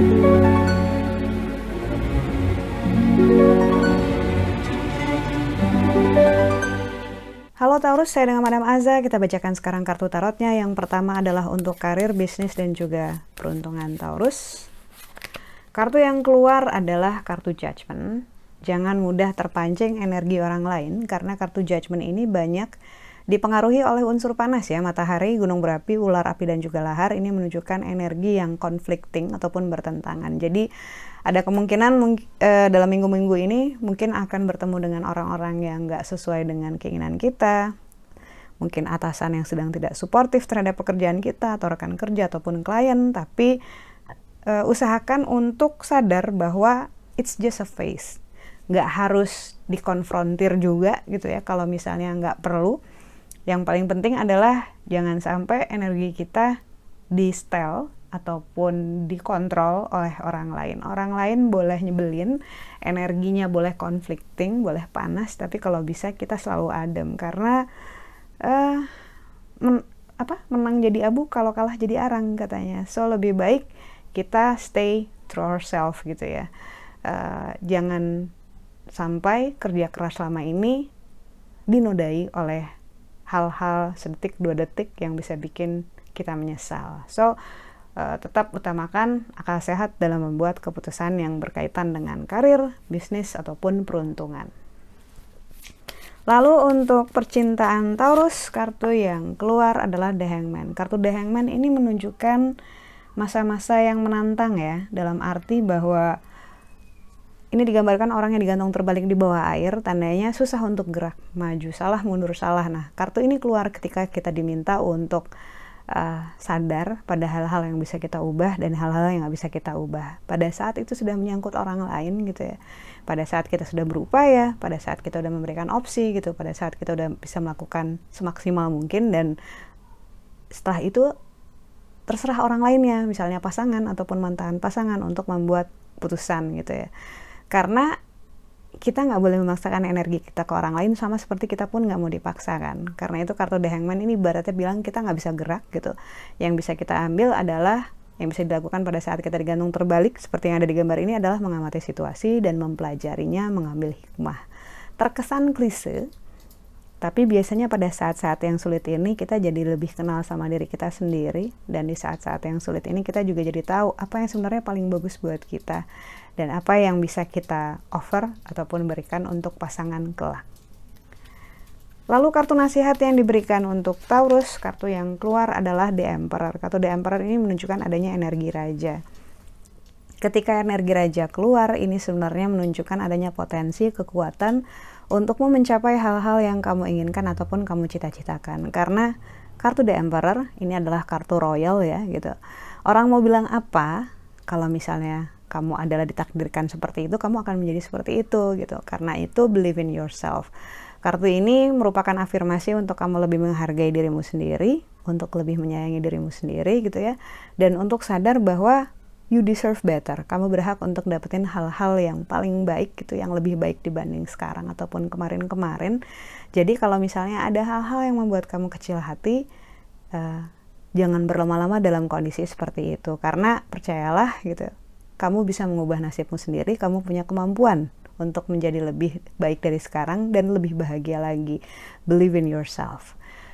Halo Taurus, saya dengan Madam Aza. Kita bacakan sekarang kartu tarotnya. Yang pertama adalah untuk karir, bisnis, dan juga peruntungan Taurus. Kartu yang keluar adalah kartu judgment. Jangan mudah terpancing energi orang lain karena kartu judgment ini banyak dipengaruhi oleh unsur panas ya, matahari, gunung berapi, ular api dan juga lahar ini menunjukkan energi yang conflicting ataupun bertentangan. Jadi ada kemungkinan uh, dalam minggu-minggu ini mungkin akan bertemu dengan orang-orang yang nggak sesuai dengan keinginan kita, mungkin atasan yang sedang tidak suportif terhadap pekerjaan kita atau rekan kerja ataupun klien, tapi uh, usahakan untuk sadar bahwa it's just a phase, nggak harus dikonfrontir juga gitu ya kalau misalnya nggak perlu. Yang paling penting adalah jangan sampai energi kita di setel ataupun dikontrol oleh orang lain. Orang lain boleh nyebelin, energinya boleh conflicting, boleh panas, tapi kalau bisa kita selalu adem karena uh, men, apa menang jadi abu kalau kalah jadi arang katanya. So lebih baik kita stay true ourselves gitu ya. Uh, jangan sampai kerja keras selama ini dinodai oleh hal-hal sedetik dua detik yang bisa bikin kita menyesal. So uh, tetap utamakan akal sehat dalam membuat keputusan yang berkaitan dengan karir, bisnis, ataupun peruntungan. Lalu untuk percintaan Taurus, kartu yang keluar adalah The Hangman. Kartu The Hangman ini menunjukkan masa-masa yang menantang ya, dalam arti bahwa ini digambarkan orang yang digantung terbalik di bawah air, tandanya susah untuk gerak, maju, salah, mundur, salah. Nah, kartu ini keluar ketika kita diminta untuk uh, sadar pada hal-hal yang bisa kita ubah dan hal-hal yang nggak bisa kita ubah. Pada saat itu sudah menyangkut orang lain gitu ya. Pada saat kita sudah berupaya, pada saat kita sudah memberikan opsi gitu, pada saat kita sudah bisa melakukan semaksimal mungkin dan setelah itu terserah orang lainnya, misalnya pasangan ataupun mantan pasangan untuk membuat putusan gitu ya. Karena kita nggak boleh memaksakan energi kita ke orang lain sama seperti kita pun nggak mau dipaksakan karena itu kartu The Hangman ini baratnya bilang kita nggak bisa gerak gitu. Yang bisa kita ambil adalah yang bisa dilakukan pada saat kita digantung terbalik seperti yang ada di gambar ini adalah mengamati situasi dan mempelajarinya mengambil hikmah. Terkesan klise tapi biasanya pada saat-saat yang sulit ini kita jadi lebih kenal sama diri kita sendiri dan di saat-saat yang sulit ini kita juga jadi tahu apa yang sebenarnya paling bagus buat kita dan apa yang bisa kita offer ataupun berikan untuk pasangan kelak. Lalu kartu nasihat yang diberikan untuk Taurus, kartu yang keluar adalah The Emperor. Kartu The Emperor ini menunjukkan adanya energi raja. Ketika energi raja keluar, ini sebenarnya menunjukkan adanya potensi kekuatan untukmu mencapai hal-hal yang kamu inginkan ataupun kamu cita-citakan. Karena kartu The Emperor ini adalah kartu royal ya gitu. Orang mau bilang apa kalau misalnya kamu adalah ditakdirkan seperti itu, kamu akan menjadi seperti itu gitu. Karena itu believe in yourself. Kartu ini merupakan afirmasi untuk kamu lebih menghargai dirimu sendiri, untuk lebih menyayangi dirimu sendiri gitu ya. Dan untuk sadar bahwa you deserve better. Kamu berhak untuk dapetin hal-hal yang paling baik gitu, yang lebih baik dibanding sekarang ataupun kemarin-kemarin. Jadi kalau misalnya ada hal-hal yang membuat kamu kecil hati, uh, jangan berlama-lama dalam kondisi seperti itu. Karena percayalah gitu, kamu bisa mengubah nasibmu sendiri, kamu punya kemampuan untuk menjadi lebih baik dari sekarang dan lebih bahagia lagi. Believe in yourself.